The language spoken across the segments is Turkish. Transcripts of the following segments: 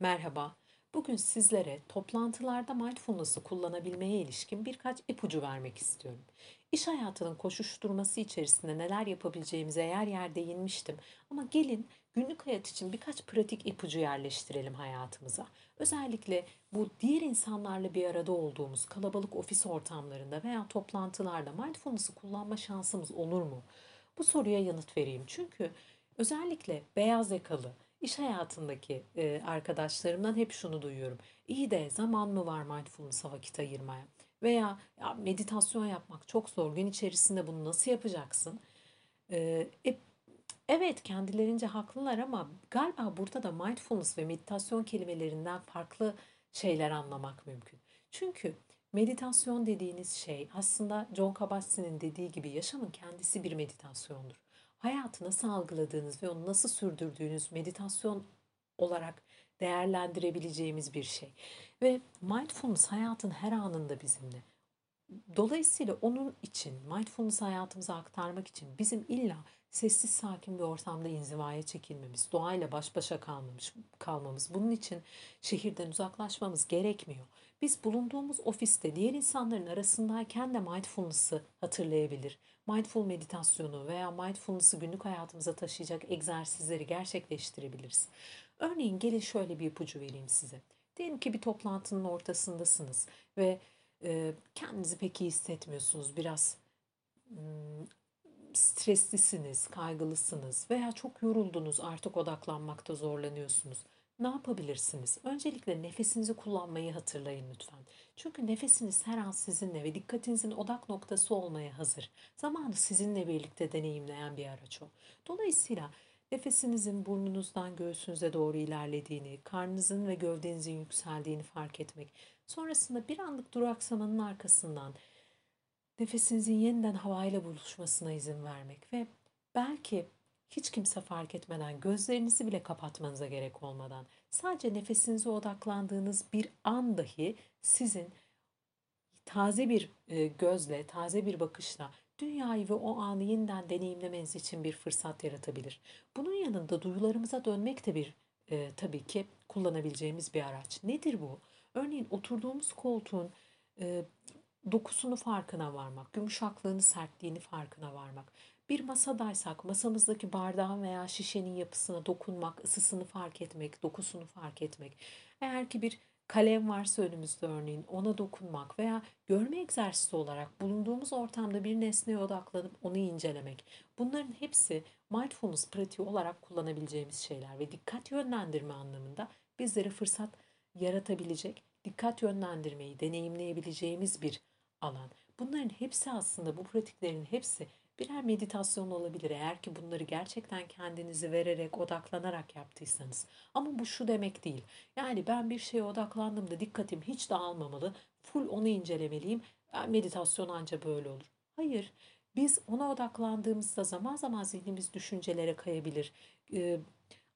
Merhaba. Bugün sizlere toplantılarda mindfulness'ı kullanabilmeye ilişkin birkaç ipucu vermek istiyorum. İş hayatının koşuşturması içerisinde neler yapabileceğimize yer yer değinmiştim. Ama gelin günlük hayat için birkaç pratik ipucu yerleştirelim hayatımıza. Özellikle bu diğer insanlarla bir arada olduğumuz kalabalık ofis ortamlarında veya toplantılarda mindfulness'ı kullanma şansımız olur mu? Bu soruya yanıt vereyim. Çünkü özellikle beyaz yakalı İş hayatındaki e, arkadaşlarımdan hep şunu duyuyorum. İyi de zaman mı var mindfulness'a vakit ayırmaya? Veya ya meditasyon yapmak çok zor. Gün içerisinde bunu nasıl yapacaksın? E, e, evet kendilerince haklılar ama galiba burada da mindfulness ve meditasyon kelimelerinden farklı şeyler anlamak mümkün. Çünkü meditasyon dediğiniz şey aslında John Kabat-Zinn'in dediği gibi yaşamın kendisi bir meditasyondur hayatı nasıl algıladığınız ve onu nasıl sürdürdüğünüz meditasyon olarak değerlendirebileceğimiz bir şey. Ve mindfulness hayatın her anında bizimle. Dolayısıyla onun için mindfulness hayatımıza aktarmak için bizim illa sessiz sakin bir ortamda inzivaya çekilmemiz, doğayla baş başa kalmamış, kalmamız, bunun için şehirden uzaklaşmamız gerekmiyor. Biz bulunduğumuz ofiste diğer insanların arasındayken de mindfulness'ı hatırlayabilir. Mindful meditasyonu veya mindfulness'ı günlük hayatımıza taşıyacak egzersizleri gerçekleştirebiliriz. Örneğin gelin şöyle bir ipucu vereyim size. Diyelim ki bir toplantının ortasındasınız ve e, kendinizi pek iyi hissetmiyorsunuz. Biraz streslisiniz, kaygılısınız veya çok yoruldunuz, artık odaklanmakta zorlanıyorsunuz. Ne yapabilirsiniz? Öncelikle nefesinizi kullanmayı hatırlayın lütfen. Çünkü nefesiniz her an sizinle ve dikkatinizin odak noktası olmaya hazır. Zamanı sizinle birlikte deneyimleyen bir araç o. Dolayısıyla nefesinizin burnunuzdan göğsünüze doğru ilerlediğini, karnınızın ve gövdenizin yükseldiğini fark etmek. Sonrasında bir anlık duraksamanın arkasından nefesinizin yeniden havayla buluşmasına izin vermek ve belki hiç kimse fark etmeden, gözlerinizi bile kapatmanıza gerek olmadan, sadece nefesinize odaklandığınız bir an dahi sizin taze bir e, gözle, taze bir bakışla dünyayı ve o anı yeniden deneyimlemeniz için bir fırsat yaratabilir. Bunun yanında duyularımıza dönmek de bir e, tabii ki kullanabileceğimiz bir araç. Nedir bu? Örneğin oturduğumuz koltuğun e, dokusunu farkına varmak, yumuşaklığını, sertliğini farkına varmak. Bir masadaysak masamızdaki bardağın veya şişenin yapısına dokunmak, ısısını fark etmek, dokusunu fark etmek. Eğer ki bir kalem varsa önümüzde örneğin ona dokunmak veya görme egzersizi olarak bulunduğumuz ortamda bir nesneye odaklanıp onu incelemek. Bunların hepsi mindfulness pratiği olarak kullanabileceğimiz şeyler ve dikkat yönlendirme anlamında bizlere fırsat yaratabilecek, dikkat yönlendirmeyi deneyimleyebileceğimiz bir alan. Bunların hepsi aslında bu pratiklerin hepsi birer meditasyon olabilir eğer ki bunları gerçekten kendinizi vererek, odaklanarak yaptıysanız. Ama bu şu demek değil. Yani ben bir şeye odaklandığımda dikkatim hiç dağılmamalı, full onu incelemeliyim. Meditasyon anca böyle olur. Hayır, biz ona odaklandığımızda zaman zaman zihnimiz düşüncelere kayabilir. E,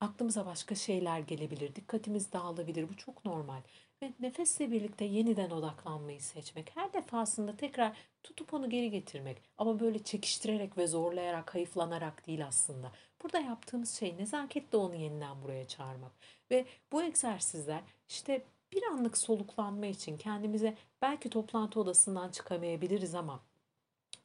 aklımıza başka şeyler gelebilir, dikkatimiz dağılabilir. Bu çok normal ve nefesle birlikte yeniden odaklanmayı seçmek. Her defasında tekrar tutup onu geri getirmek. Ama böyle çekiştirerek ve zorlayarak, hayıflanarak değil aslında. Burada yaptığımız şey nezaketle onu yeniden buraya çağırmak. Ve bu egzersizler işte bir anlık soluklanma için kendimize belki toplantı odasından çıkamayabiliriz ama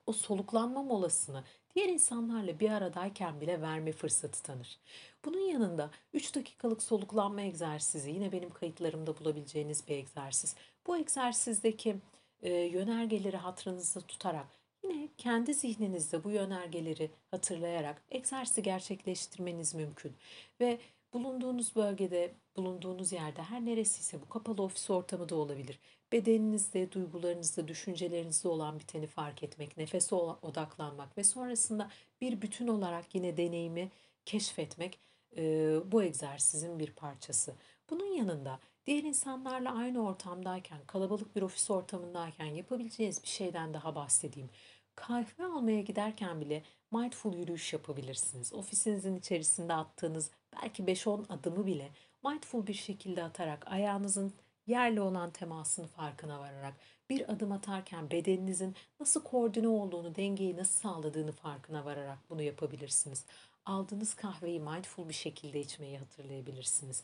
o soluklanma molasını diğer insanlarla bir aradayken bile verme fırsatı tanır. Bunun yanında 3 dakikalık soluklanma egzersizi yine benim kayıtlarımda bulabileceğiniz bir egzersiz. Bu egzersizdeki e, yönergeleri hatırınızda tutarak yine kendi zihninizde bu yönergeleri hatırlayarak egzersizi gerçekleştirmeniz mümkün. Ve bulunduğunuz bölgede, bulunduğunuz yerde her neresiyse bu kapalı ofis ortamı da olabilir. Bedeninizde, duygularınızda, düşüncelerinizde olan biteni fark etmek, nefese odaklanmak ve sonrasında bir bütün olarak yine deneyimi keşfetmek e, bu egzersizin bir parçası. Bunun yanında diğer insanlarla aynı ortamdayken, kalabalık bir ofis ortamındayken yapabileceğiniz bir şeyden daha bahsedeyim. Kahve almaya giderken bile mindful yürüyüş yapabilirsiniz. Ofisinizin içerisinde attığınız belki 5-10 adımı bile mindful bir şekilde atarak ayağınızın yerle olan temasını farkına vararak bir adım atarken bedeninizin nasıl koordine olduğunu, dengeyi nasıl sağladığını farkına vararak bunu yapabilirsiniz aldığınız kahveyi mindful bir şekilde içmeyi hatırlayabilirsiniz.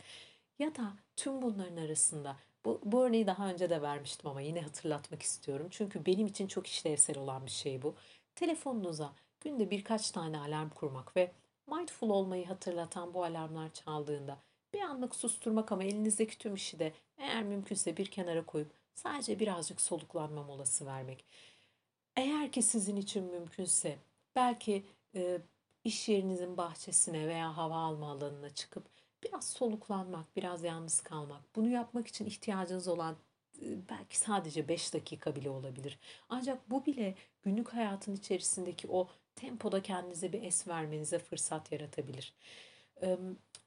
Ya da tüm bunların arasında bu, bu örneği daha önce de vermiştim ama yine hatırlatmak istiyorum. Çünkü benim için çok işlevsel olan bir şey bu. Telefonunuza günde birkaç tane alarm kurmak ve mindful olmayı hatırlatan bu alarmlar çaldığında bir anlık susturmak ama elinizdeki tüm işi de eğer mümkünse bir kenara koyup sadece birazcık soluklanma molası vermek. Eğer ki sizin için mümkünse belki e, iş yerinizin bahçesine veya hava alma alanına çıkıp biraz soluklanmak, biraz yalnız kalmak. Bunu yapmak için ihtiyacınız olan e, belki sadece 5 dakika bile olabilir. Ancak bu bile günlük hayatın içerisindeki o tempoda kendinize bir es vermenize fırsat yaratabilir.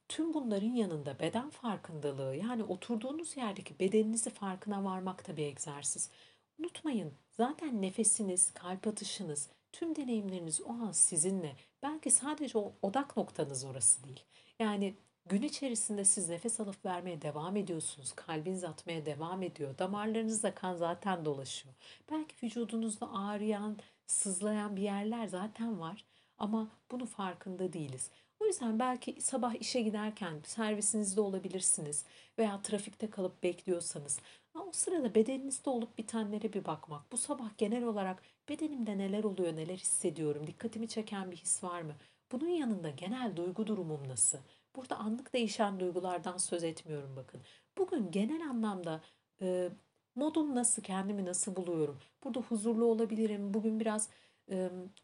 Tüm bunların yanında beden farkındalığı yani oturduğunuz yerdeki bedeninizi farkına varmak da bir egzersiz. Unutmayın zaten nefesiniz, kalp atışınız, tüm deneyimleriniz o an sizinle. Belki sadece o odak noktanız orası değil. Yani gün içerisinde siz nefes alıp vermeye devam ediyorsunuz. Kalbiniz atmaya devam ediyor. Damarlarınızda kan zaten dolaşıyor. Belki vücudunuzda ağrıyan, sızlayan bir yerler zaten var. Ama bunu farkında değiliz. O yüzden belki sabah işe giderken servisinizde olabilirsiniz veya trafikte kalıp bekliyorsanız o sırada bedeninizde olup bitenlere bir bakmak. Bu sabah genel olarak bedenimde neler oluyor, neler hissediyorum, dikkatimi çeken bir his var mı? Bunun yanında genel duygu durumum nasıl? Burada anlık değişen duygulardan söz etmiyorum bakın. Bugün genel anlamda e, modum nasıl, kendimi nasıl buluyorum? Burada huzurlu olabilirim. Bugün biraz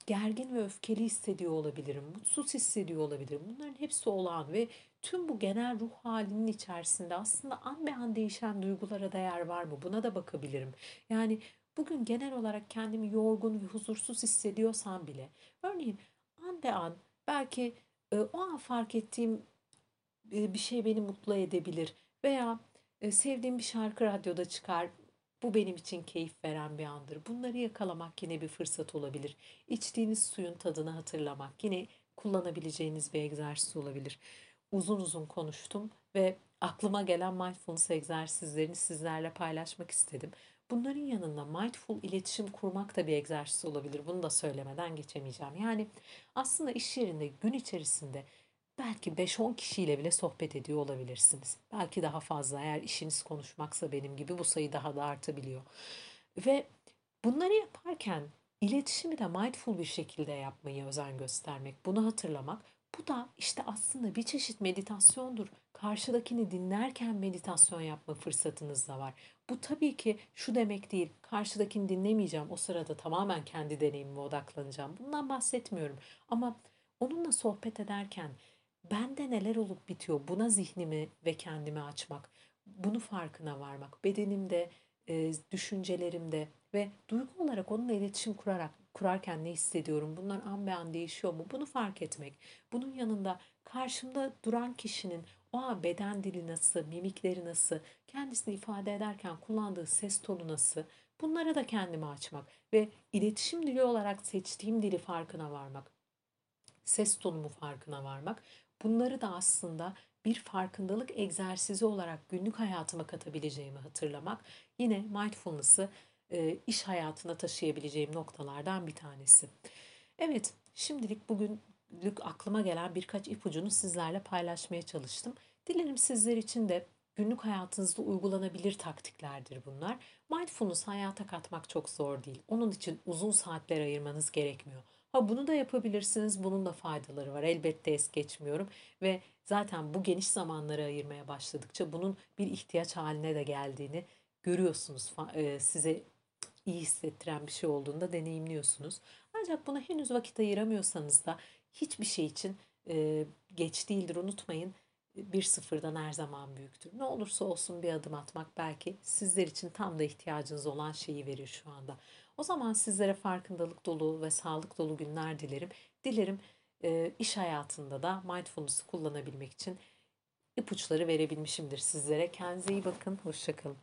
gergin ve öfkeli hissediyor olabilirim, mutsuz hissediyor olabilirim. Bunların hepsi olağan ve tüm bu genel ruh halinin içerisinde aslında an be an değişen duygulara değer var mı? Buna da bakabilirim. Yani bugün genel olarak kendimi yorgun ve huzursuz hissediyorsam bile örneğin an be an belki o an fark ettiğim bir şey beni mutlu edebilir veya sevdiğim bir şarkı radyoda çıkar bu benim için keyif veren bir andır. Bunları yakalamak yine bir fırsat olabilir. İçtiğiniz suyun tadını hatırlamak yine kullanabileceğiniz bir egzersiz olabilir. Uzun uzun konuştum ve aklıma gelen mindfulness egzersizlerini sizlerle paylaşmak istedim. Bunların yanında mindful iletişim kurmak da bir egzersiz olabilir. Bunu da söylemeden geçemeyeceğim. Yani aslında iş yerinde gün içerisinde belki 5-10 kişiyle bile sohbet ediyor olabilirsiniz. Belki daha fazla eğer işiniz konuşmaksa benim gibi bu sayı daha da artabiliyor. Ve bunları yaparken iletişimi de mindful bir şekilde yapmayı özen göstermek, bunu hatırlamak bu da işte aslında bir çeşit meditasyondur. Karşıdakini dinlerken meditasyon yapma fırsatınız da var. Bu tabii ki şu demek değil. Karşıdakini dinlemeyeceğim. O sırada tamamen kendi deneyimime odaklanacağım. Bundan bahsetmiyorum. Ama onunla sohbet ederken bende neler olup bitiyor buna zihnimi ve kendimi açmak, bunu farkına varmak, bedenimde, e, düşüncelerimde ve duygu olarak onunla iletişim kurarak kurarken ne hissediyorum? Bunlar an be an değişiyor mu? Bunu fark etmek. Bunun yanında karşımda duran kişinin o an beden dili nasıl, mimikleri nasıl, kendisini ifade ederken kullandığı ses tonu nasıl? Bunlara da kendimi açmak ve iletişim dili olarak seçtiğim dili farkına varmak. Ses tonumu farkına varmak. Bunları da aslında bir farkındalık egzersizi olarak günlük hayatıma katabileceğimi hatırlamak yine mindfulness'ı e, iş hayatına taşıyabileceğim noktalardan bir tanesi. Evet, şimdilik bugünlük aklıma gelen birkaç ipucunu sizlerle paylaşmaya çalıştım. Dilerim sizler için de günlük hayatınızda uygulanabilir taktiklerdir bunlar. Mindfulness hayata katmak çok zor değil. Onun için uzun saatler ayırmanız gerekmiyor. Ha bunu da yapabilirsiniz. Bunun da faydaları var. Elbette es geçmiyorum ve zaten bu geniş zamanları ayırmaya başladıkça bunun bir ihtiyaç haline de geldiğini görüyorsunuz. E, size iyi hissettiren bir şey olduğunda deneyimliyorsunuz. Ancak buna henüz vakit ayıramıyorsanız da hiçbir şey için e, geç değildir unutmayın. Bir sıfırdan her zaman büyüktür. Ne olursa olsun bir adım atmak belki sizler için tam da ihtiyacınız olan şeyi verir şu anda. O zaman sizlere farkındalık dolu ve sağlık dolu günler dilerim. Dilerim e, iş hayatında da mindfulness'ı kullanabilmek için ipuçları verebilmişimdir sizlere. Kendinize iyi bakın. Hoşçakalın.